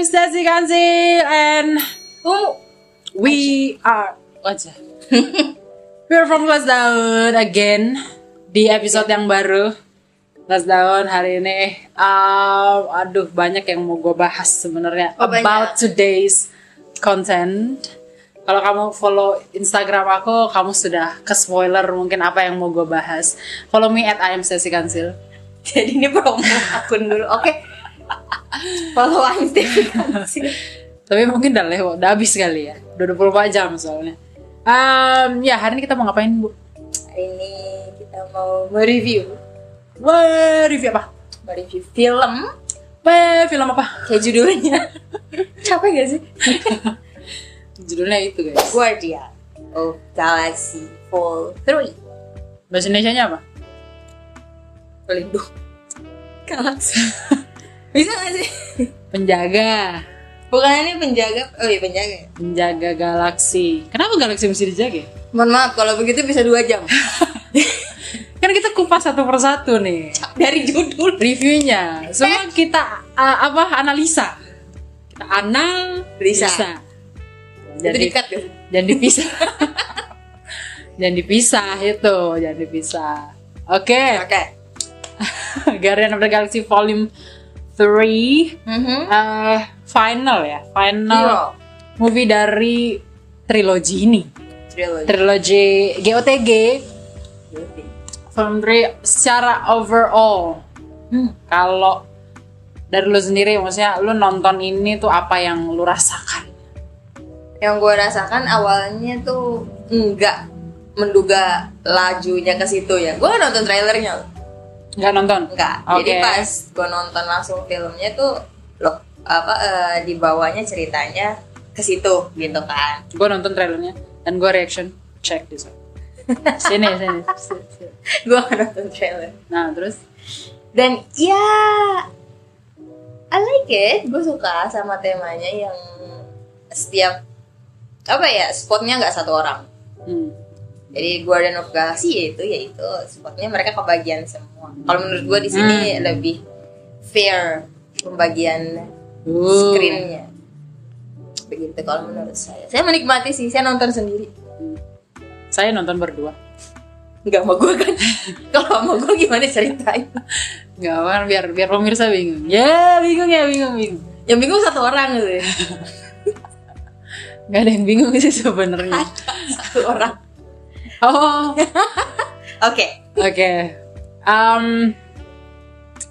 I'm Stacy Kansil and Oh, we are what's that? We're from Kelas Daun again di episode yang baru. Daun hari ini um, aduh banyak yang mau gue bahas sebenarnya Oh, banyak. about today's content. Kalau kamu follow Instagram aku, kamu sudah ke spoiler mungkin apa yang mau gue bahas. Follow me at I am Kansil. jadi ini promo akun dulu. Oke. Follow Kansil. Tapi mungkin udah lewat, udah habis kali ya. Udah 24 jam soalnya. Um, ya hari ini kita mau ngapain bu? Hari ini kita mau mereview, Wah, review apa? mereview film Wah, film apa? kayak judulnya. Capek gak sih? Judulnya itu guys. Guardian of Galaxy Vol 3 Bahasa Indonesia-nya apa? Pelindung Galaxy. Bisa gak sih? Penjaga. Bukan ini penjaga, oh iya penjaga. ya? Penjaga galaksi. Kenapa galaksi mesti dijaga? Mohon maaf kalau begitu bisa dua jam Kan kita kupas satu persatu nih. dari judul. Reviewnya. Semua kita uh, apa analisa. Kita analisa. Itu Jadi dikat gak sih? jangan dipisah. jangan dipisah itu, jangan dipisah. Oke. Oke. Guardian of the Galaxy Volume 3 Mhm. eh, final ya, final Hero. movie dari trilogi ini. Trilogi GOTG film 3 secara overall. Hmm. Kalau dari lu sendiri maksudnya lu nonton ini tuh apa yang lu rasakan? Yang gue rasakan awalnya tuh enggak menduga lajunya ke situ ya. Gue nonton trailernya. Nggak nonton? enggak. Oke. Jadi pas gue nonton langsung filmnya tuh, loh apa eh, di bawahnya ceritanya ke situ gitu kan. Gue nonton trailernya dan gue reaction check this out. Sini, sini. sini. gue nonton trailer. Nah, terus Dan ya, I like it. Gue suka sama temanya yang setiap apa ya spotnya nggak satu orang. hmm. Jadi Guardian of Galaxy yaitu yaitu spotnya mereka kebagian semua. Kalau menurut gue di sini Hmm. lebih fair pembagian Uh. screennya. Begitu kalau menurut saya. Saya menikmati sih. Saya nonton sendiri. Saya nonton berdua. Enggak sama gue kan. kalau sama gue gimana ceritain? Nggak apa kan biar biar pemirsa bingung. Ya bingung ya bingung bingung. Yang bingung satu orang gitu. ya. Gak ada yang bingung sih sebenarnya. satu orang. Oh, Oke. oke. Um,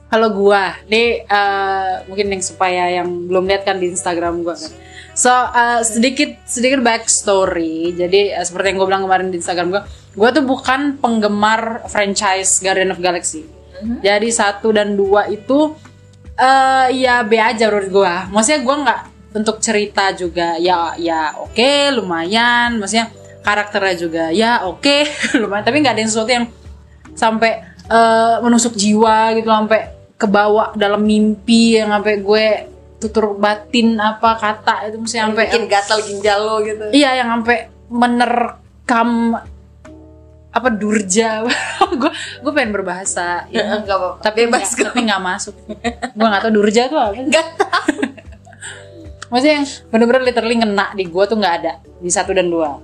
kalau gua, nih eh, mungkin yang supaya yang belum lihat kan di Instagram gua kan. So eh, sedikit sedikit backstory. Jadi eh, seperti yang gue bilang kemarin di Instagram gua, gua tuh bukan penggemar franchise Guardian of Galaxy. Jadi satu dan dua itu eh ya B aja menurut gua. Maksudnya gua nggak untuk cerita juga ya ya oke lumayan. Maksudnya karakternya juga. Ya oke. Lumayan. Tapi nggak ada yang sesuatu yang sampai eh, menusuk jiwa gitu sampai kebawa dalam mimpi yang sampai gue tutur batin apa kata itu mesti sampai bikin gatal ginjal lo gitu. iya yang sampai menerkam apa durja. Gue gue pengen berbahasa. Ini, Enggak apa-apa. tapi bebas nggak- tapi nggak masuk. Gue nggak tahu durja tuh apa. Enggak tahu. maksudnya yang bener-bener literally ngena di gue tuh nggak ada. Di satu dan dua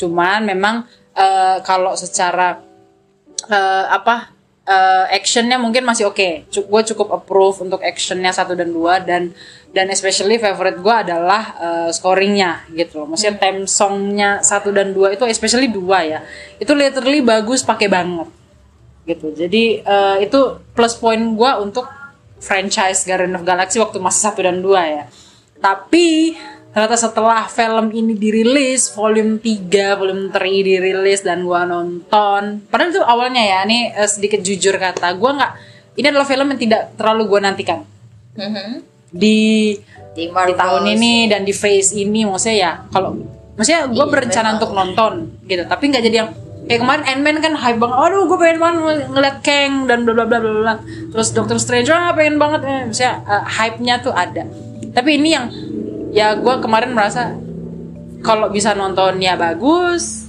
cuman memang eh, kalau secara eh, apa eh, actionnya mungkin masih oke. Gue cukup approve untuk actionnya satu dan dua dan dan especially favorite gue adalah eh, scoringnya gitu loh. Maksudnya theme songnya satu dan dua itu especially dua ya. Itu literally bagus pakai banget gitu. Jadi eh, itu plus point gue untuk franchise Guardian of Galaxy waktu masa satu dan dua ya. Tapi ternyata setelah film ini dirilis volume 3 volume 3 dirilis dan gua nonton. Padahal itu awalnya ya ini eh, sedikit jujur kata gua nggak ini adalah film yang tidak terlalu gua nantikan. Mhm. di Di di Marvel tahun ini dan di phase ini maksudnya ya kalau maksudnya gue Iya, berencana memang. untuk nonton gitu. Tapi nggak jadi yang kayak kemarin Ant-Man kan hype banget aduh gue pengen banget ngeliat Kang dan bla bla bla bla bla. Terus Doctor Strange ah pengen banget. Eh, maksudnya eh, hype-nya tuh ada. Tapi ini yang ya gue kemarin merasa kalau bisa nonton ya bagus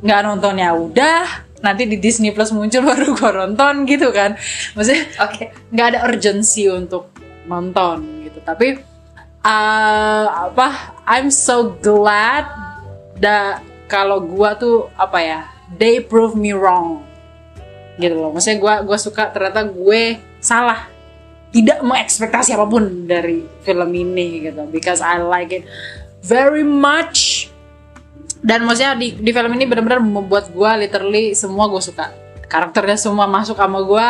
nggak nonton ya udah nanti di Disney Plus muncul baru gue nonton gitu kan. Maksudnya Oke. nggak ada urgensi untuk nonton gitu. Tapi uh, apa I'm so glad da kalau gua tuh apa ya they prove me wrong gitu loh. Maksudnya gua gua suka ternyata gue salah tidak mengekspektasi apa pun dari film ini gitu because I like it very much. Dan maksudnya di, di film ini benar-benar membuat gue literally semua gue suka. Karakternya semua masuk sama gue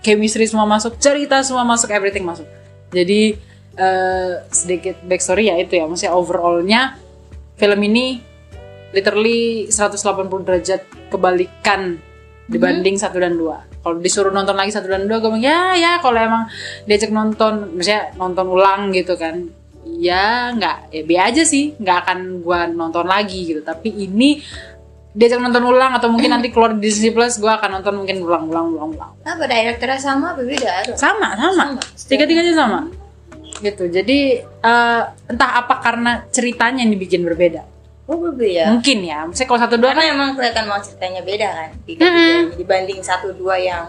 chemistry semua masuk cerita semua masuk everything masuk. Jadi eh, sedikit backstory ya itu ya maksudnya overallnya film ini literally 180 derajat kebalikan dibanding satu dan dua kalau disuruh nonton lagi satu dan dua gue bilang ya ya kalau emang diajak nonton maksudnya nonton ulang gitu kan ya nggak ya be aja sih nggak akan gue nonton lagi gitu tapi ini diajak nonton ulang atau mungkin nanti keluar di Disney Plus gue akan nonton mungkin ulang ulang ulang ulang Apa direkturnya sama apa beda? Aduh. sama sama Sama. tiga tiganya sama gitu jadi eh, entah apa karena ceritanya yang dibikin berbeda Oh berbeda ya. mungkin ya. Misalnya kalau satu dua kan Karena emang kelihatan banget ceritanya beda kan tiga-tiganya dibanding satu dua yang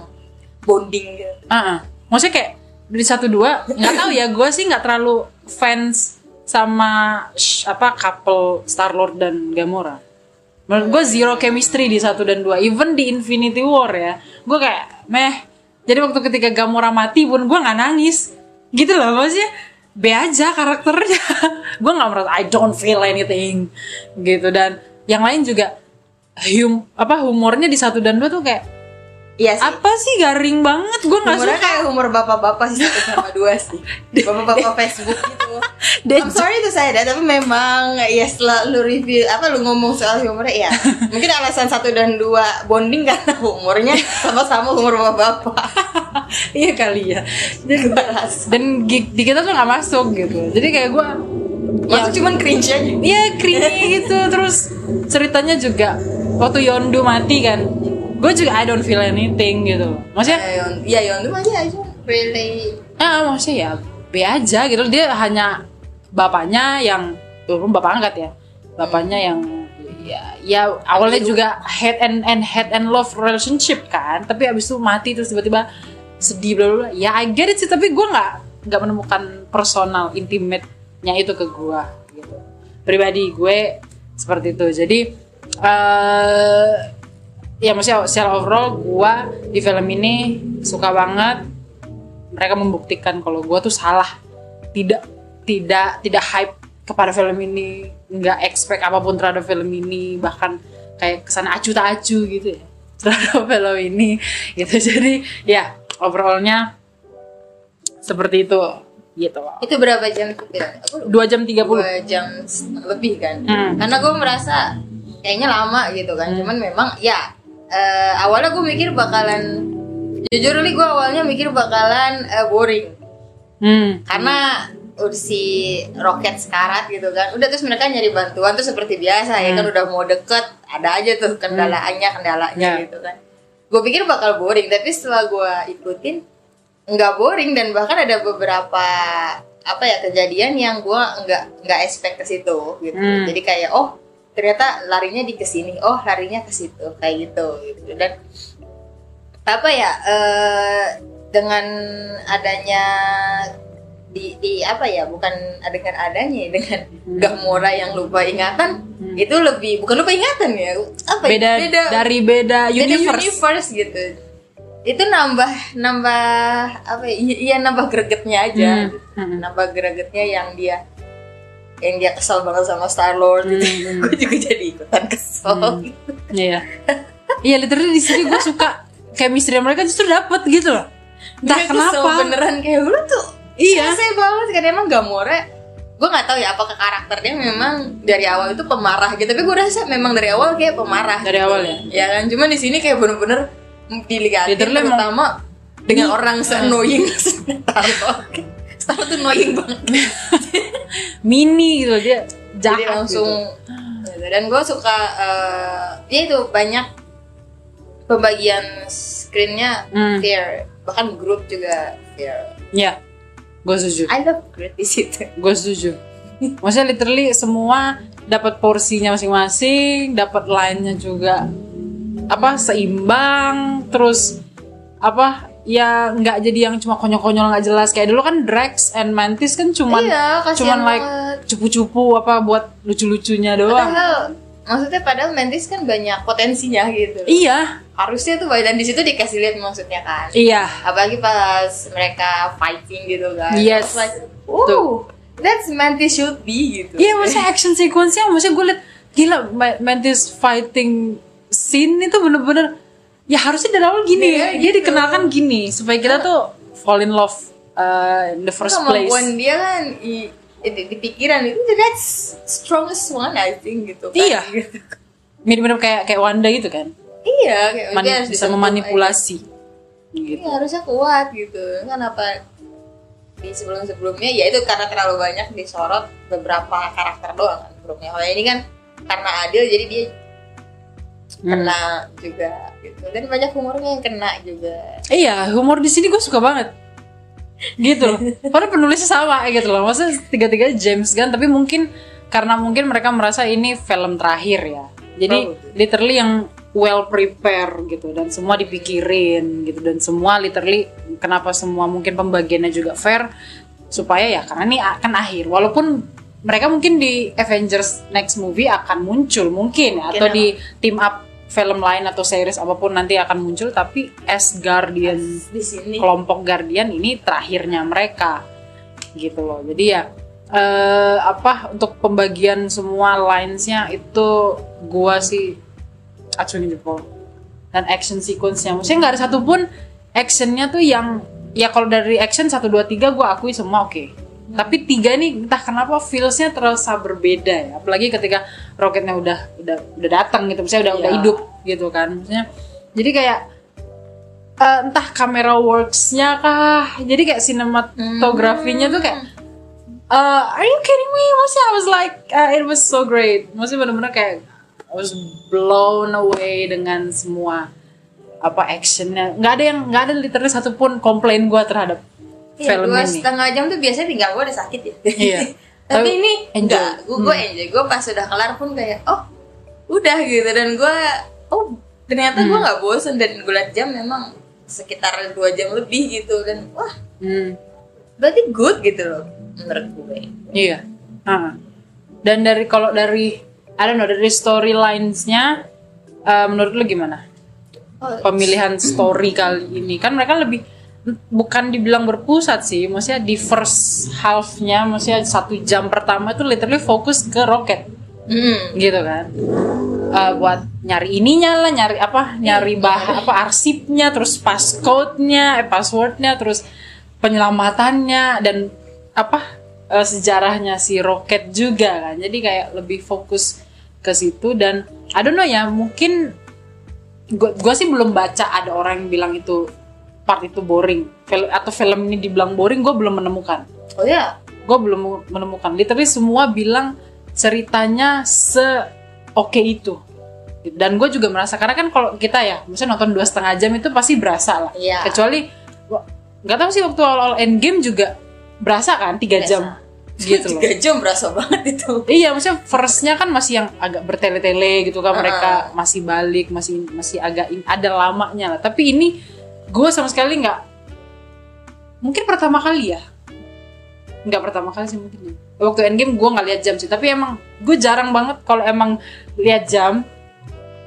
bonding gitu. Ah, ah. maksudnya kayak dari satu dua nggak tahu ya. Gue sih nggak terlalu fans sama sh- apa couple Star Lord dan Gamora. Menurut gue zero chemistry di satu dan dua. Even di Infinity War ya gue kayak meh. Jadi waktu ketika Gamora mati pun gue nggak nangis. Gitu loh maksudnya be aja karakternya. Gue nggak merasa I don't feel anything gitu. Dan yang lain juga hum apa humornya di satu dan dua tuh kayak Iya sih. apa sih garing banget gue nggak suka kayak humor bapak-bapak sih satu sama dua sih. Bapak-bapak Facebook gitu. I'm sorry to say that, tapi memang ya setelah lu review apa lu ngomong soal humornya ya mungkin alasan satu dan dua bonding karena humornya sama-sama humor bapak-bapak. iya kali ya dan, dan di kita tuh nggak masuk gitu jadi kayak gue Masuk cuman cringe aja. Iya creepy gitu terus ceritanya juga waktu Yondu mati kan gue juga I don't feel anything gitu. Maksudnya Ya Yon, ya tuh aja aja. Really? Ah maksudnya ya be aja gitu. Dia hanya bapaknya yang walaupun bapak angkat ya. Bapaknya yang ya ya awalnya juga head and and head and love relationship kan. Tapi abis itu mati terus tiba-tiba sedih bla bla bla. ya I get it sih tapi gue nggak nggak menemukan personal intimate-nya itu ke gue gitu. Pribadi gue seperti itu. Jadi eh ya maksudnya secara overall gue di film ini suka banget. Mereka membuktikan kalau gue tuh salah. Tidak tidak tidak hype kepada film ini. Nggak expect apa pun terhadap film ini. Bahkan kayak ke sana acu tak acu gitu ya terhadap film ini. Gitu jadi ya overallnya seperti itu gitu. Loh itu berapa jam lupa. dua jam 30 dua jam lebih kan? Hmm. karena gue merasa kayaknya lama gitu kan. Cuman memang ya eh, awalnya gue mikir bakalan jujur nih gue awalnya mikir bakalan eh, boring hmm. karena si roket sekarat gitu kan udah terus mereka nyari bantuan tuh seperti biasa ya kan udah mau deket ada aja tuh kendalanya kendalanya Ya. gitu kan gue pikir bakal boring tapi setelah gue ikutin nggak boring dan bahkan ada beberapa apa ya kejadian yang gue nggak nggak expect ke situ gitu Hmm. jadi kayak oh ternyata larinya di ke sini oh larinya ke situ. Kayak gitu gitu. Dan apa ya eh, dengan adanya di, di apa ya bukan dengan adanya ya, dengan Gamora yang lupa ingatan itu lebih bukan lupa ingatan ya apa ya, beda, dari beda beda universe, universe gitu. Itu nambah nambah apa ya iya iya, nambah gregetnya aja Hmm, gitu. hmm. nambah gregetnya yang dia yang dia kesel banget sama Star Lord gitu Hmm. gue juga jadi ikutan kesel gitu. Iya. Iya, literally di sini gue suka chemistry mereka justru dapet gitu loh. Entah Dia kesel kenapa. beneran kayak lu tuh Iya. saya banget kan emang Gamora gue nggak tahu ya apakah karakternya memang dari awal itu pemarah gitu tapi gue rasa memang dari awal kayak pemarah Dari awal ya? ya kan cuman di sini kayak bener-bener dilihatin terutama dengan orang se-annoying Star Lord Star tuh annoying banget Mini gitu dia jahat jadi langsung gitu. dan gue suka eh, ya itu banyak pembagian screennya Hmm. fair bahkan grup juga fair Iya. Gue setuju. I love grup di situ Gue setuju. Maksudnya literally semua dapat porsinya masing-masing, dapat line-nya juga apa seimbang, terus apa ya nggak jadi yang cuma konyol-konyol nggak jelas. Kayak dulu kan Drax and Mantis kan cuman iya cuman like cupu-cupu apa buat lucu-lucunya doang. Padahal maksudnya padahal Mantis kan banyak potensinya gitu. Iya. Harusnya tuh dan di situ dikasih lihat maksudnya kan. Iya. Apalagi pas mereka fighting gitu kan. Yes. Like oh that's Mantis should be gitu. Iya maksudnya action sequence-nya maksudnya gue liat gila Ma- Mantis fighting scene itu bener-bener ya harusnya dari awal gini Iya, dia gitu. dikenalkan gini supaya kita tuh fall in love uh, in the first place kemampuan dia kan i- di, di pikiran itu that's strongest one I think gitu kan Iya. gitu. mirip-mirip kayak kayak Wanda gitu kan iya kayak Mani- dia harus bisa memanipulasi aja. gitu Iya, harusnya kuat gitu kan apa di sebelum sebelumnya ya itu karena terlalu banyak disorot beberapa karakter doang kan sebelumnya kalau ini kan karena adil jadi dia Hmm. kena juga gitu dan banyak humornya yang kena juga Iya, humor di sini gue suka banget. Gitu loh. Padahal penulisnya sama gitu loh. Maksudnya tiga-tiga James Gunn, tapi mungkin karena mungkin mereka merasa ini film terakhir ya. Jadi Oh, literally yang well prepare gitu dan semua dipikirin gitu dan semua literally kenapa semua mungkin pembagiannya juga fair supaya ya karena ini akan akhir. Walaupun mereka mungkin di Avengers next movie akan muncul mungkin Mungkin atau apa. di team up film lain atau series apa pun nanti akan muncul tapi as Guardian di sini. kelompok Guardian ini terakhirnya mereka gitu loh. Jadi ya eh, apa untuk pembagian semua linesnya itu gua sih acungin jempol. Dan action sequence-nya maksudnya nggak ada satupun actionnya tuh yang ya kalau dari action 1, 2, 3 gua akui semua oke tapi tiga ini entah kenapa feelsnya terasa berbeda ya. Apalagi ketika roketnya udah udah udah datang gitu. Misalnya udah udah Iya. hidup gitu kan. Maksudnya jadi kayak eh, entah kamera worksnya kah. Jadi kayak sinematografinya tuh kayak eh, are you kidding me? Maksudnya I was like uh, it was so great. Maksudnya bener-bener kayak I was blown away dengan semua apa actionnya. Nggak ada yang nggak ada literally satupun komplain gue terhadap Iya, film dua ini setengah jam tuh biasanya tinggal gue udah sakit ya Iya. tapi ini enjoy. enggak gue gue Hmm. enjoy gue pas udah kelar pun kayak oh udah gitu dan gue oh ternyata Hmm. gue nggak bosen dan gue liat jam memang sekitar dua jam lebih gitu dan wah Hmm. berarti good gitu loh menurut gue Iya. Ah. Dan dari kalau dari I don't know dari storylines-nya eh, menurut lu gimana? oh, Pemilihan story kali ini kan mereka lebih bukan dibilang berpusat sih, maksudnya di first half-nya, maksudnya satu jam pertama itu literally fokus ke roket, hmm. gitu kan? Eh, buat nyari ininya lah, nyari apa, nyari bah apa arsipnya, terus passcode-nya, eh, password-nya, terus penyelamatannya dan apa eh, sejarahnya si roket juga kan. Jadi kayak lebih fokus ke situ dan I don't know ya, mungkin gue sih belum baca ada orang yang bilang itu part itu boring. Atau film ini dibilang boring gue belum menemukan. Oh ya gue belum menemukan. Literally semua bilang ceritanya se oke itu. Dan gue juga merasa karena kan kalau kita ya misalnya nonton dua setengah jam itu pasti berasa lah. Iya. kecuali nggak tahu sih waktu awal end game juga berasa kan tiga Berasa. jam. Gitu loh. Tiga jam berasa banget itu. Iya, maksudnya firstnya kan masih yang agak bertele-tele gitu kan Uh-uh. mereka masih balik, masih masih agak in- ada lamanya lah. Tapi ini gue sama sekali nggak, mungkin pertama kali ya, nggak pertama kali sih mungkin. ya. Waktu endgame gue nggak lihat jam sih, tapi emang gue jarang banget kalau emang lihat jam.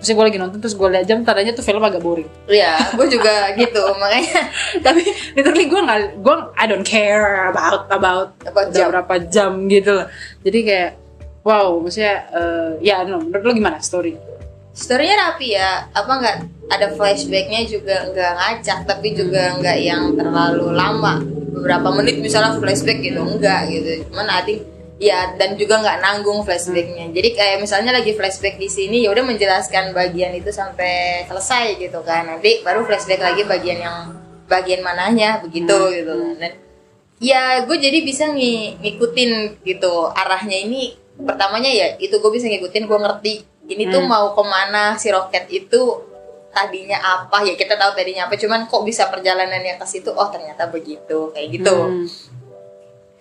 Terus gue lagi nonton terus gue lihat jam, tadanya tuh film agak boring. Iya, gue juga gitu makanya tapi literally gue nggak, gue I don't care about about About jam. berapa jam gitu loh. Jadi kayak wow, maksudnya eh, ya no, menurut lo gimana story? Storynya rapi ya, apa nggak ada flashbacknya juga nggak ngacak, tapi juga nggak yang terlalu lama. Beberapa menit misalnya flashback gitu, enggak gitu. Cuman I think ya dan juga nggak nanggung flashbacknya. Jadi kayak misalnya lagi flashback di sini, ya udah menjelaskan bagian itu sampai selesai gitu kan. Nanti baru flashback lagi bagian yang bagian mananya begitu gitu kan. Dan ya gue jadi bisa ngi- ngikutin gitu arahnya ini pertamanya ya itu gue bisa ngikutin gue ngerti ini tuh Hmm. mau ke mana si roket itu tadinya apa? Ya kita tahu tadinya apa cuman kok bisa perjalanannya ke situ? Oh ternyata begitu kayak gitu. Hmm.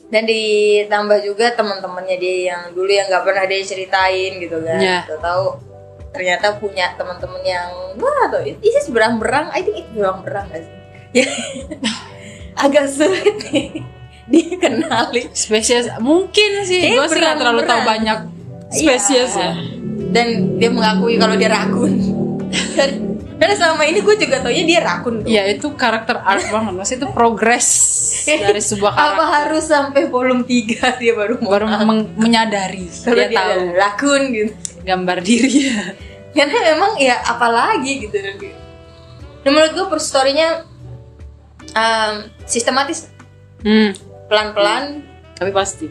dan ditambah juga teman-temannya dia yang dulu yang nggak pernah dia ceritain gitu kan. Ya. tahu ternyata punya teman-teman yang wah tuh sih berang-berang I think itu berang-berang sih? Ya. Agak sulit nih dikenali. Spesies mungkin sih gue sih nggak terlalu tahu banyak spesies Iya. ya. Dan dia mengakui kalau dia rakun dan, dan selama ini gue juga taunya dia rakun tuh. Iya itu karakter art banget. Maksudnya itu progres dari sebuah apa karakter. harus sampai volume 3 dia baru mau baru meng- menyadari. Kalau dia, dia, tahu. rakun gitu. Gambar diri karena memang ya apalagi gitu. Dan menurut gue per story-nya um, sistematis. Hmm, pelan-pelan. Tapi pasti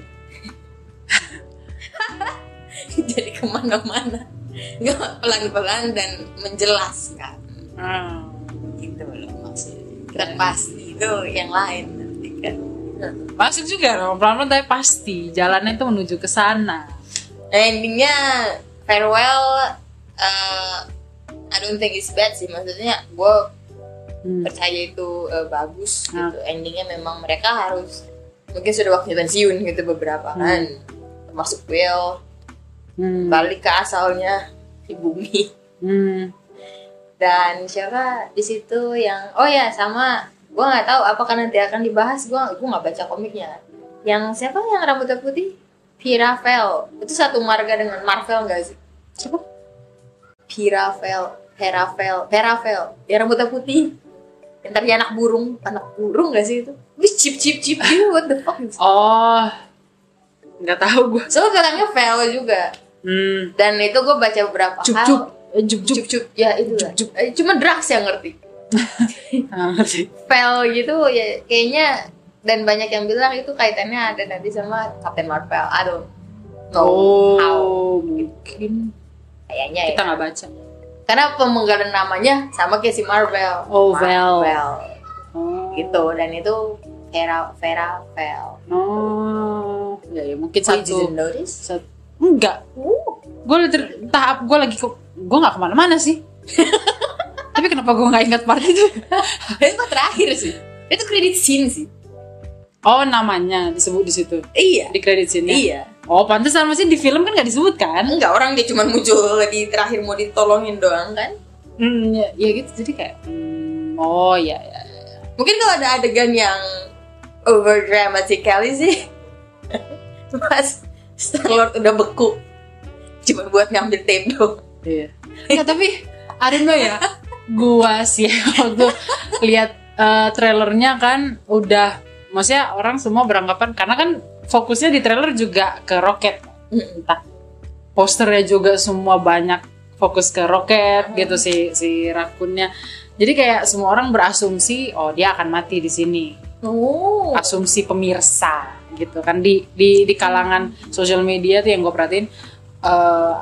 jadi ke mana-mana. Nggak pelan-pelan dan menjelaskan. Hmm. gitu loh. Maksudnya dan pasti itu yang lain nanti kan. Masuk juga dong pelan-pelan tapi pasti. Jalannya itu menuju ke sana. Nah, endingnya farewell uh, I don't think it's bad sih. Maksudnya gue hmm. percaya itu uh, bagus Ah. gitu. Endingnya memang mereka harus mungkin sudah waktunya pensiun gitu beberapa kan. Termasuk Will Hmm. balik ke asalnya di bumi. Hmm. dan siapa di situ yang oh ya sama. Gue nggak tahu apakah nanti akan dibahas. Gue gue nggak baca komiknya. Yang siapa yang rambutnya putih? Piravel. Itu satu marga dengan Marvel nggak sih? Siapa? Piravel Peravel Peravel. Yang rambutnya putih. Yang tadi anak burung. Anak burung gak sih itu? Wih, chip chip chip gitu what the fuck? Is oh. Nggak tahu gue soalnya bilangnya Vel juga hmm. dan itu gue baca beberapa cup hal. cup. Eh, cup cup. Ya itu lah. Cup, cup. Eh, cuma drugs yang ngerti. Ah, ngerti. Gitu ya kayaknya dan banyak yang bilang itu kaitannya ada nanti sama Captain Marvel. I don't know how. oh mungkin. Kayaknya kita ya. nggak baca. Karena pemenggalan namanya sama kayak si Marvel. Oh, Vel. Marvel. Oh. gitu dan itu Vera Vera Vel. Oh ya, ya mungkin satu enggak. Gue tahap gue lagi kok gue nggak ke mana-mana sih. Tapi kenapa gue nggak ingat part itu? Itu terakhir sih. Itu kredit scene sih. Oh namanya disebut di situ. Iya. Di kredit sini iya. Oh pantesan masih di film kan nggak disebut kan? Enggak orang dia cuma muncul di terakhir mau ditolongin doang kan? Hmm, ya, ya gitu. Jadi kayak hmm, oh ya ya ya. mungkin kalau ada adegan yang over dramatically sih. Pas Star Lord udah beku cuma buat ngambil tape doang Iya. Nggak, tapi I don't know ya. Gua sih waktu lihat eh, trailernya kan udah maksudnya orang semua beranggapan karena kan fokusnya di trailer juga ke roket. Entah posternya juga semua banyak fokus ke roket gitu si si rakunnya. Jadi kayak semua orang berasumsi oh dia akan mati di sini. oh Asumsi pemirsa gitu kan. Di di di kalangan sosial media tuh yang gue perhatiin eh,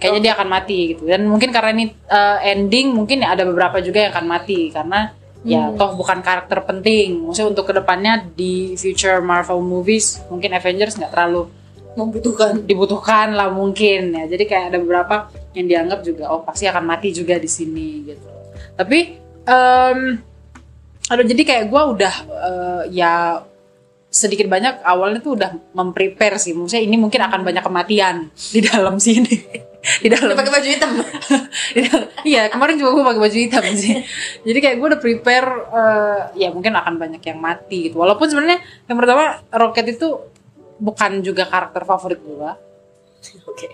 kayaknya dia akan mati gitu. Dan mungkin karena ini uh, ending mungkin ada beberapa juga yang akan mati. Karena ya toh bukan karakter penting. Maksudnya untuk ke depannya di future Marvel movies mungkin Avengers nggak terlalu membutuhkan. dibutuhkan lah mungkin ya. Jadi kayak ada beberapa yang dianggap juga oh pasti akan mati juga di sini gitu. Tapi em aduh jadi kayak gue udah eh, ya sedikit banyak awalnya tuh udah memprepare sih. Maksudnya ini mungkin akan banyak kematian di dalam sini. Di dalam. Pakai baju hitam? Iya kemarin juga gue pakai baju hitam sih. Jadi kayak gue udah prepare eh, ya mungkin akan banyak yang mati gitu. Walaupun sebenarnya yang pertama roket itu bukan juga karakter favorit gue oke.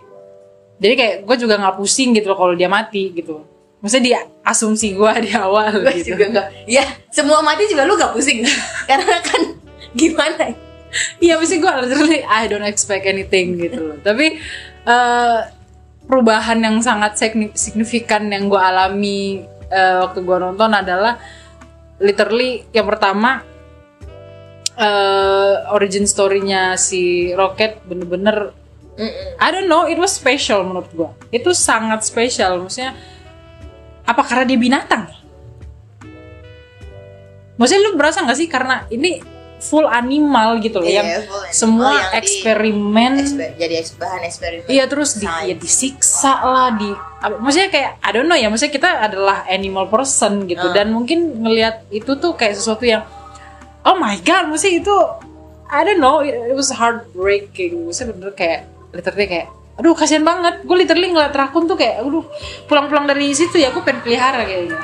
Jadi kayak gue juga nggak pusing gitu loh kalau dia mati gitu. Maksudnya dia asumsi gue di awal gue gitu. juga enggak ya semua mati juga lu gak pusing. Karena kan gimana ya? iya mesti gue literally I don't expect anything gitu loh tapi eh, perubahan yang sangat signi- signifikan yang gue alami eh, waktu gue nonton adalah literally yang pertama eh, origin story-nya si Rocket bener-bener. I don't know it was special menurut gue itu sangat spesial maksudnya apa karena dia binatang maksudnya lu berasa nggak sih karena ini full animal gitu loh Iya, yang animal semua yang di- eksperimen. Eksper- jadi bahan eksperimen. Iya terus di, ya disiksa lah di maksudnya kayak I don't know ya maksudnya kita adalah animal person gitu. Ah. dan mungkin ngelihat itu tuh kayak sesuatu yang oh my god maksudnya itu I don't know it, it was heartbreaking. Maksudnya bener kayak literally kayak aduh kasihan banget. Gue literally ngeliat rakun tuh kayak aduh pulang-pulang dari situ ya gue pengen pelihara kayaknya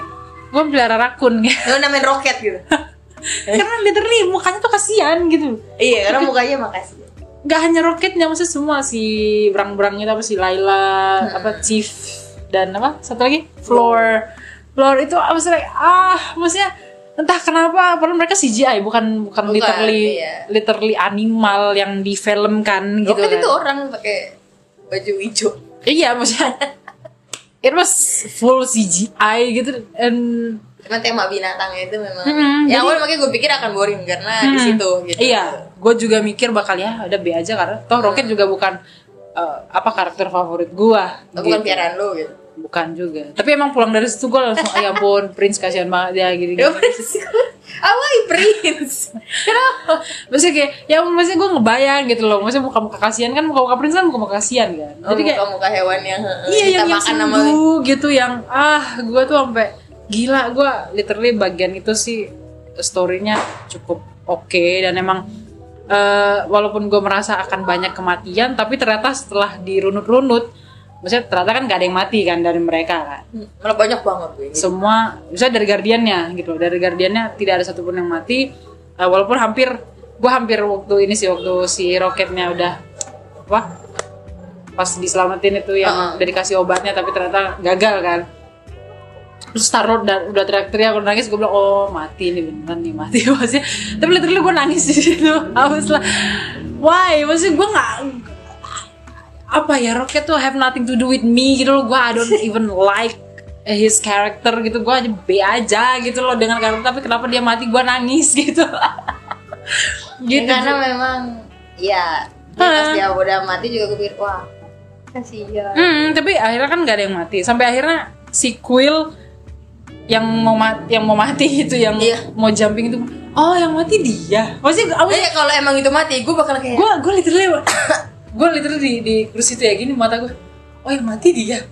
gue pelihara rakun. Gitu. Lu namain roket gitu. karena literally mukanya tuh kasihan gitu iya, karena mukanya makasih. nggak hanya roketnya maksudnya semua si berang-berang itu apa si Laila Hmm. apa Chief dan apa satu lagi Floor Floor itu apa sih like, ah maksudnya entah kenapa padahal mereka CGI bukan bukan, Bukan, literally iya. literally animal yang difilmkan gitu kan itu orang pakai baju hijau. iya maksudnya it was full CGI gitu and Cuman tema binatangnya itu memang. Hmm, ya jadi- awal makanya gue pikir akan boring karena di Hmm. situ gitu. Iya, gue juga mikir bakal ya udah B aja karena toh Rocket juga bukan eh, apa karakter favorit gue. Oh, Bukan piaraan lu gitu. Bukan juga. Tapi emang pulang dari situ gue langsung, ya ampun, Prince kasihan banget ya gini. Ya gini. Prince. Awal Prince. Kenapa? Maksudnya kayak, ya maksudnya gue ngebayang gitu loh. Maksudnya muka-muka kasihan kan, muka-muka Prince kan muka-muka kasihan kan. Oh, Jadi kayak, muka-muka hewan yang eh, iya kita yang, yang makan sama sembuh gitu, yang ah gue tuh sampai gila. Gue literally bagian itu sih storynya cukup oke dan emang eh, walaupun gue merasa akan banyak kematian, tapi ternyata setelah dirunut-runut, maksudnya ternyata kan gak ada yang mati kan dari mereka kan. Hmm, malah banyak banget gue. Semua, misalnya dari guardiannya gitu, dari guardiannya tidak ada satupun yang mati, Eh, walaupun hampir, gue hampir waktu ini sih waktu si roketnya udah apa? Pas diselamatin itu yang Uh-uh. udah dikasih obatnya tapi ternyata gagal kan terus taruh dan udah teriak-teriak aku nangis gue bilang oh mati nih beneran nih mati. Maksudnya tapi literally gue nangis di situ. Was like why? Maksudnya gue nggak apa ya Rocket tuh have nothing to do with me gitu loh. Gue I don't even like his character gitu. Gue aja B aja gitu loh dengan karakter tapi kenapa dia mati gue nangis gitu. Ya, gitu. Karena memang ya pas dia udah mati juga gue pikir wah kasihan. Hmm, tapi akhirnya kan gak ada yang mati. Sampai akhirnya si Quill yang mau mati, yang mau mati itu yang Iya. mau jumping itu. Oh, yang mati dia. Maksudnya aku Eh, kalau emang itu mati, gue bakal kayak gue gue literally gue literally di, di kursi itu ya gini mata gue. Oh, yang mati dia.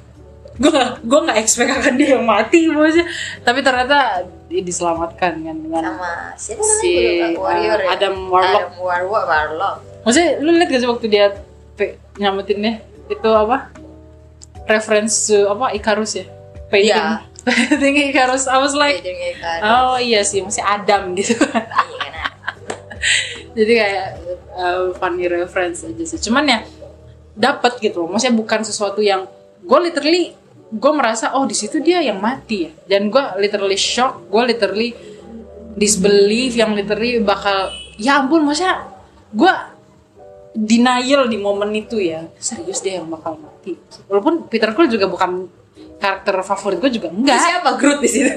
Gue gue gak expect akan dia yang mati maksudnya. Tapi ternyata dia diselamatkan kan dengan sama siapa Si, lupa, warrior uh, ya? Adam Warlock. Adam Warlock Warlock Maksudnya lu lihat gak sih waktu dia nyelamatinnya itu apa? Reference to apa Icarus ya? Painting. Iya. Painting Icarus. I was like, oh iya sih masih Adam gitu. iya kan Jadi kayak uh, funny reference aja sih. Cuman ya dapat gitu loh. Maksudnya bukan sesuatu yang gue literally gue merasa oh di situ dia yang mati ya. Dan gue literally shock. Gue literally disbelief yang literally bakal ya ampun maksudnya gue denial di momen itu ya serius dia yang bakal mati walaupun Peter Quill juga bukan karakter favorit gue juga Terus enggak siapa? Groot di situ.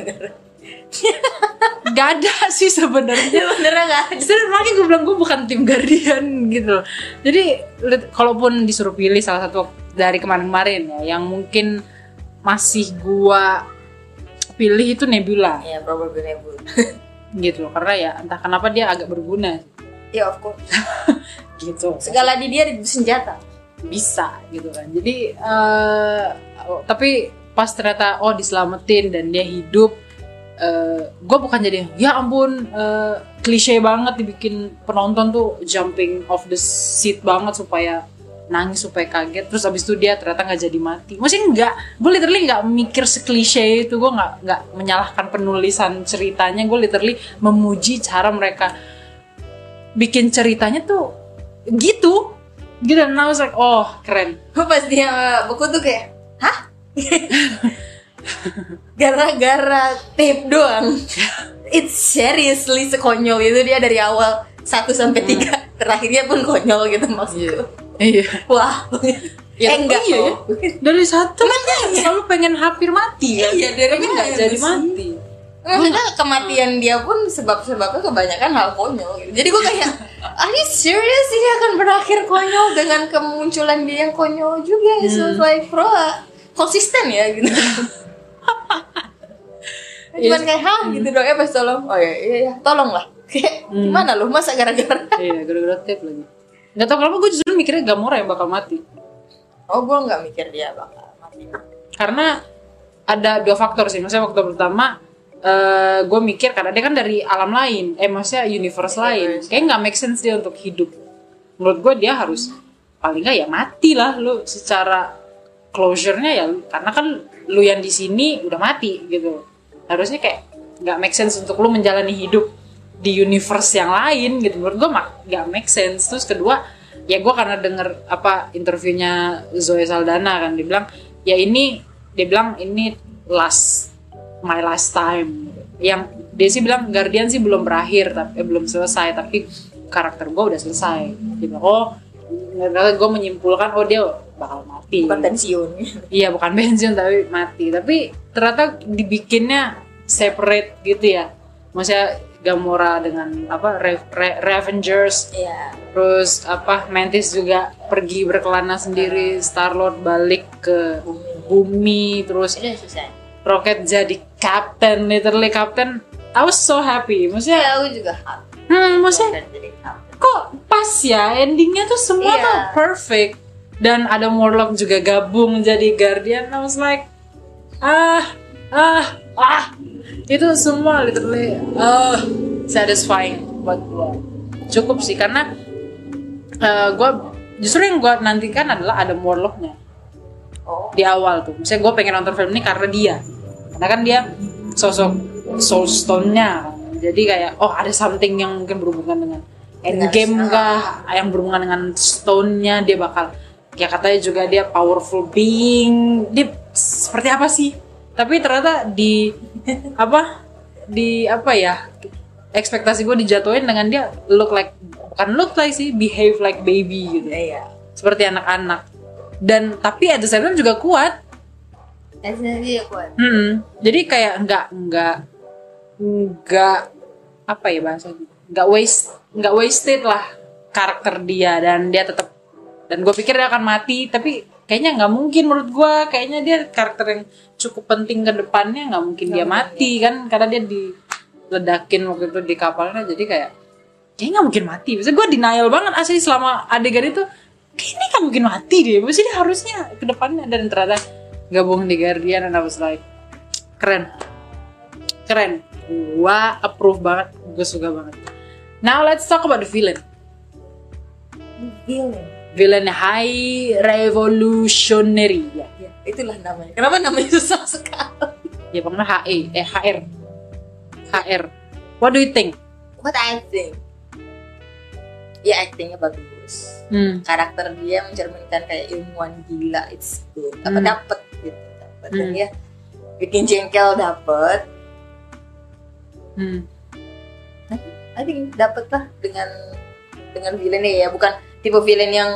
Gak ada sih sebenarnya. Beneran gak ada. Sebenarnya makanya gue bilang gue bukan tim Guardian gitu loh. Jadi kalaupun disuruh pilih salah satu dari kemarin-kemarin ya, yang mungkin masih gua pilih itu Nebula. Ya probably Nebula. Gitu loh. Karena ya entah kenapa dia agak berguna. Ya of course. Gitu. segala di dia senjata. Bisa gitu kan. Jadi eh tapi pas ternyata oh diselamatin dan dia hidup gue bukan jadi ya ampun eh, klise banget dibikin penonton tuh jumping off the seat banget supaya nangis supaya kaget. Terus abis itu dia ternyata nggak jadi mati. Maksudnya nggak gue literally nggak mikir seklise itu gue nggak nggak menyalahkan penulisan ceritanya. Gue literally memuji cara mereka bikin ceritanya tuh gitu. Gitu dan I was like oh keren. Gue pas dia buku tuh kayak hah gara-gara tape doang. It's seriously sekonyol itu dia dari awal 1 sampai tiga terakhirnya pun konyol gitu maksudku. Iya. Wah. Ya, eh enggak. iya ya. dari satu kan selalu pengen hampir mati kan? Iya, dari tapi nggak jadi mati? Maksudnya kematian dia pun sebab-sebabnya kebanyakan hal konyol gitu. Jadi gue kayak, are you serious? Ini akan berakhir konyol dengan kemunculan dia yang konyol juga? So it's like, bro, konsisten ya gitu. Cuman kayak, hah gitu dong, ya pas tolong. Oh iya, iya, iya. tolong lah. Kayak, gimana lu, masa gara-gara? iya gara-gara tape lagi nggak tau kenapa gue justru mikirnya Gamora yang bakal mati Oh, gue nggak mikir dia bakal mati. karena ada dua faktor sih maksudnya faktor pertama eh gue mikir karena dia kan dari alam lain eh maksudnya universe lain kayak nggak make sense dia untuk hidup menurut gue dia harus paling nggak ya mati lah lu secara closure-nya ya karena kan lu yang di sini udah mati gitu. Harusnya kayak nggak make sense untuk lu menjalani hidup di universe yang lain gitu. Menurut gue nggak make sense. Terus kedua ya gue karena denger apa interviewnya Zoe Saldana kan dia bilang ya ini dia bilang ini last my last time. Yang dia sih bilang Guardian sih belum berakhir tapi eh, belum selesai tapi karakter gue udah selesai. Dia bilang oh gue menyimpulkan oh dia bakal mati. Bukan pensiun. Iya bukan pensiun tapi mati. Tapi ternyata dibikinnya separate gitu ya. Maksudnya Gamora dengan apa Re Re Revengers. Iya. Terus apa Mantis juga pergi berkelana sendiri. Star Lord balik ke bumi. terus itu susah. Rocket jadi captain literally captain. I was so happy. Maksudnya ya aku juga happy. Hmm, maksudnya kok pas ya endingnya tuh semua Iya. tuh perfect dan ada Morlock juga gabung jadi Guardian. I was like ah ah ah. Itu semua literally ah satisfying buat gue cukup sih karena eh, gue justru yang gue nantikan adalah ada Morlocknya. Oh di awal tuh. Misalnya gue pengen nonton film ini karena dia. Karena kan dia sosok Soul Stone-nya. Jadi kayak oh ada something yang mungkin berhubungan dengan endgame kah? Yang berhubungan dengan stone-nya dia bakal ya katanya juga dia powerful being. Dia seperti apa sih? Tapi ternyata di apa? Di apa ya? Ekspektasi gue dijatuhin dengan dia look like bukan look like sih behave like baby gitu. Iya seperti anak-anak. Dan tapi at the same time juga kuat. Esnya dia kuat. Mm-mm. jadi kayak nggak nggak nggak apa ya bahasanya? Nggak waste nggak wasted lah karakter dia dan dia tetap dan gue pikir dia akan mati tapi kayaknya nggak mungkin menurut gue kayaknya dia karakter yang cukup penting ke depannya nggak mungkin dia mati kan? Karena dia diledakin waktu itu di kapalnya jadi kayak kayaknya nggak mungkin mati. Maksudnya gue denial banget asli selama adegan itu kayaknya nggak mungkin mati deh. Maksudnya dia harusnya ke depannya dan ternyata gabung di Guardian and I was like keren. Keren. Gua approve banget gue suka banget. Now let's talk about the villain. Villain villain high revolutionary. Ya ya itulah namanya. Kenapa namanya susah sekali? Ya pokoknya HE eh HR HR what do you think? What I think? Ya actingnya bagus. Hmm. karakter dia mencerminkan kayak ilmuwan gila it's good. Apa Hmm. dapet gitu. Dapet dan Hmm. dia bikin jengkel dapet. Hmm. I think dapet lah dengan dengan villainnya ya. Bukan tipe villain yang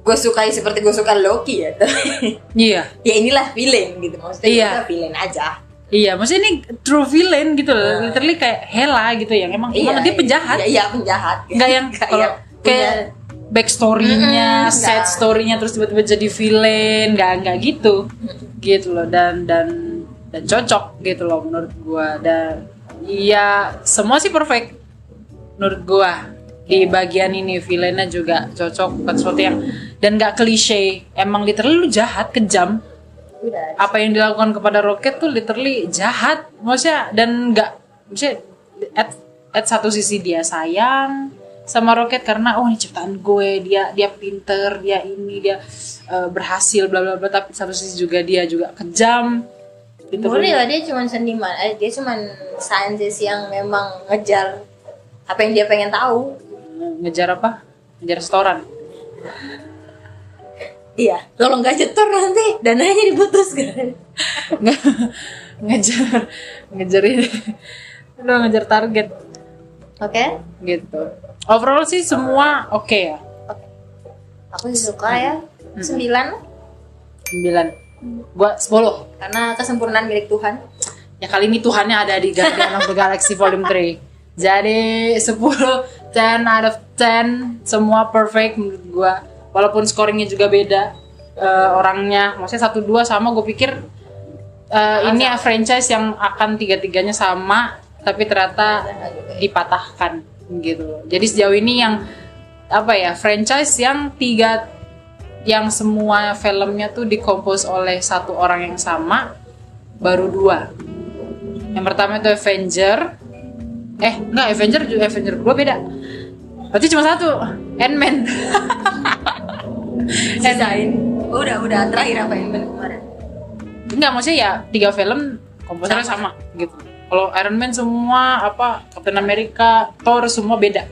gue sukai seperti gue suka Loki ya. Iya. Ya inilah villain gitu. Maksudnya Iya. kita villain aja. Iya maksudnya ini true villain gitu loh. Nah. literally kayak Hela gitu ya emang emang dia penjahat. iya, iya penjahat. Nggak yang kalau yang kayak backstory-nya, Mm-mm, set nggak. story-nya terus tiba-tiba jadi villain, nggak nggak gitu, gitu loh. Dan dan dan cocok gitu loh menurut gua. Dan iya semua sih perfect menurut gua di bagian ini villainnya juga cocok bukan sesuatu yang dan nggak klise. Emang literally lu jahat kejam. Apa yang dilakukan kepada Rocket tuh literally jahat. Maksudnya dan nggak maksudnya at, at satu sisi dia sayang sama Rocket karena oh ini ciptaan gue. Dia dia pinter dia ini dia eh, berhasil bla bla bla. Tapi satu sisi juga dia juga kejam. Gitu Boleh lah dia cuma seniman, eh, dia cuma saintis yang memang ngejar apa yang dia pengen tahu. Ngejar apa? Ngejar restoran Iya, kalau nggak jetor nanti dananya diputuskan. Nge- ngejar ngejar ini udah ngejar target. Oke, gitu. Overall sih semua oke ya? Aku sih suka ya. Sembilan. 9 gua 10 karena kesempurnaan milik Tuhan. Ya kali ini Tuhannya ada di Guardian of the Galaxy Volume 3 Jadi 10 10 out of 10 Semua perfect menurut gua Walaupun scoringnya juga beda eh, Orangnya Maksudnya 1-2 sama gue pikir eh, Ini ya franchise yang akan tiga-tiganya sama Tapi ternyata dipatahkan gitu. Jadi sejauh ini yang apa ya franchise yang tiga yang semua filmnya tuh dikompos oleh satu orang yang sama baru dua. Yang pertama itu Avenger. Eh, enggak Avenger juga Avenger dua beda. Berarti cuma satu, Ant-Man. Sisain. Udah, udah. Terakhir apa yang kemarin? Enggak, maksudnya ya tiga film komposernya sama. gitu. kalau Iron Man semua apa Captain America Thor semua beda.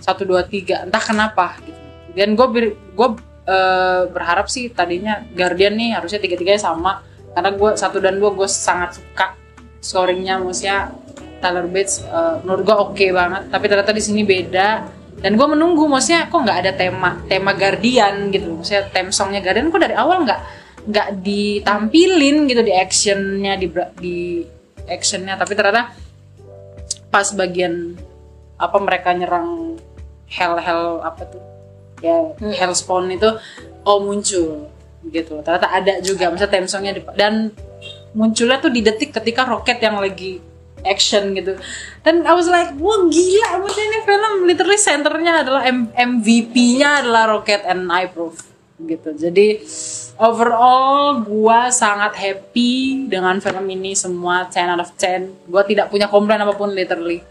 Satu dua tiga. Entah kenapa gitu. Dan gue gue uh, berharap sih tadinya Guardian nih harusnya tiga tiganya sama. Karena gue satu dan dua gue sangat suka scoringnya. Maksudnya Tyler Bates uh, menurut gue oke okay banget. Tapi ternyata di sini beda dan gue menunggu maksudnya kok nggak ada tema tema Guardian gitu. Maksudnya theme songnya Guardian kok dari awal nggak nggak ditampilin gitu di actionnya di di actionnya. Tapi ternyata pas bagian apa mereka nyerang hell hell apa tuh? Ya hmm. hellspawn itu oh muncul gitu. Ternyata ada juga misalnya theme songnya dan munculnya tuh di detik ketika roket yang lagi action gitu. Dan I was like wah gila maksudnya ini film literally centernya adalah MVP-nya adalah Rocket and I Proof gitu. Jadi overall gua sangat happy dengan film ini semua 10 out of 10 gua tidak punya komplain apa pun literally.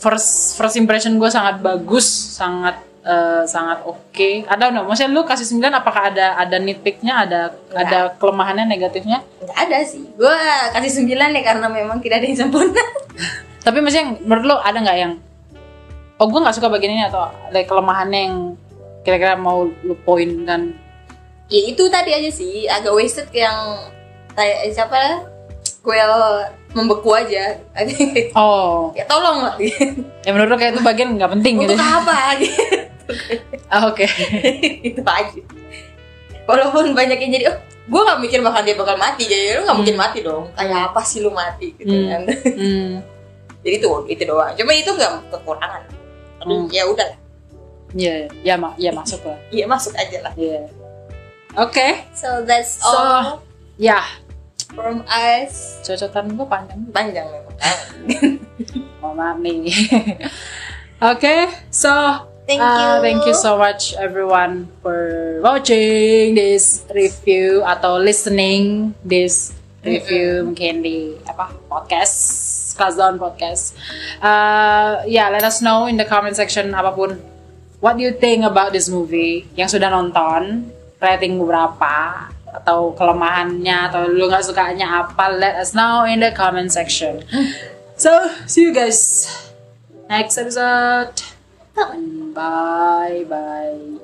First first impression gue sangat bagus sangat uh, sangat oke. Okay. ada maksudnya lu kasih 9 apakah ada ada nitpicknya ada Nggak. ada kelemahannya negatifnya? Nggak ada sih. Gue kasih 9 ya karena memang tidak ada yang sempurna. Tapi maksudnya menurut lu ada nggak yang oh gue nggak suka bagian ini atau ada kelemahannya yang kira-kira mau lu poin kan ya itu tadi aja sih. Agak wasted yang kayak siapa? Lah kuel membeku aja. Oh. Ya tolong lah. Ya menurut lo kayak itu bagian nggak penting untuk gitu. apa? gitu oke okay. itu aja walaupun banyak yang jadi oh gue gak mikir bakal dia bakal mati jadi lu gak mungkin hmm. mati dong kayak apa sih lu mati gitu hmm. kan hmm. jadi tuh itu doang cuma itu gak kekurangan tapi hmm. ya udah Iya, yeah, ya, ma ya masuk lah. Iya masuk aja lah. Iya. Yeah. Oke. Okay. So that's all. So, ya, yeah from us cocotan gue panjang panjang memang oh maaf nih oke okay, so thank uh, you. uh, thank you so much everyone for watching this review atau listening this review mm-hmm. mungkin di apa podcast class down podcast. Uh, yeah let us know in the comment section apa pun. What do you think about this movie yang sudah nonton? Rating berapa? Atau kelemahannya? Atau lu nggak sukanya apa? Let us know in the comment section. So see you guys next episode Bye bye.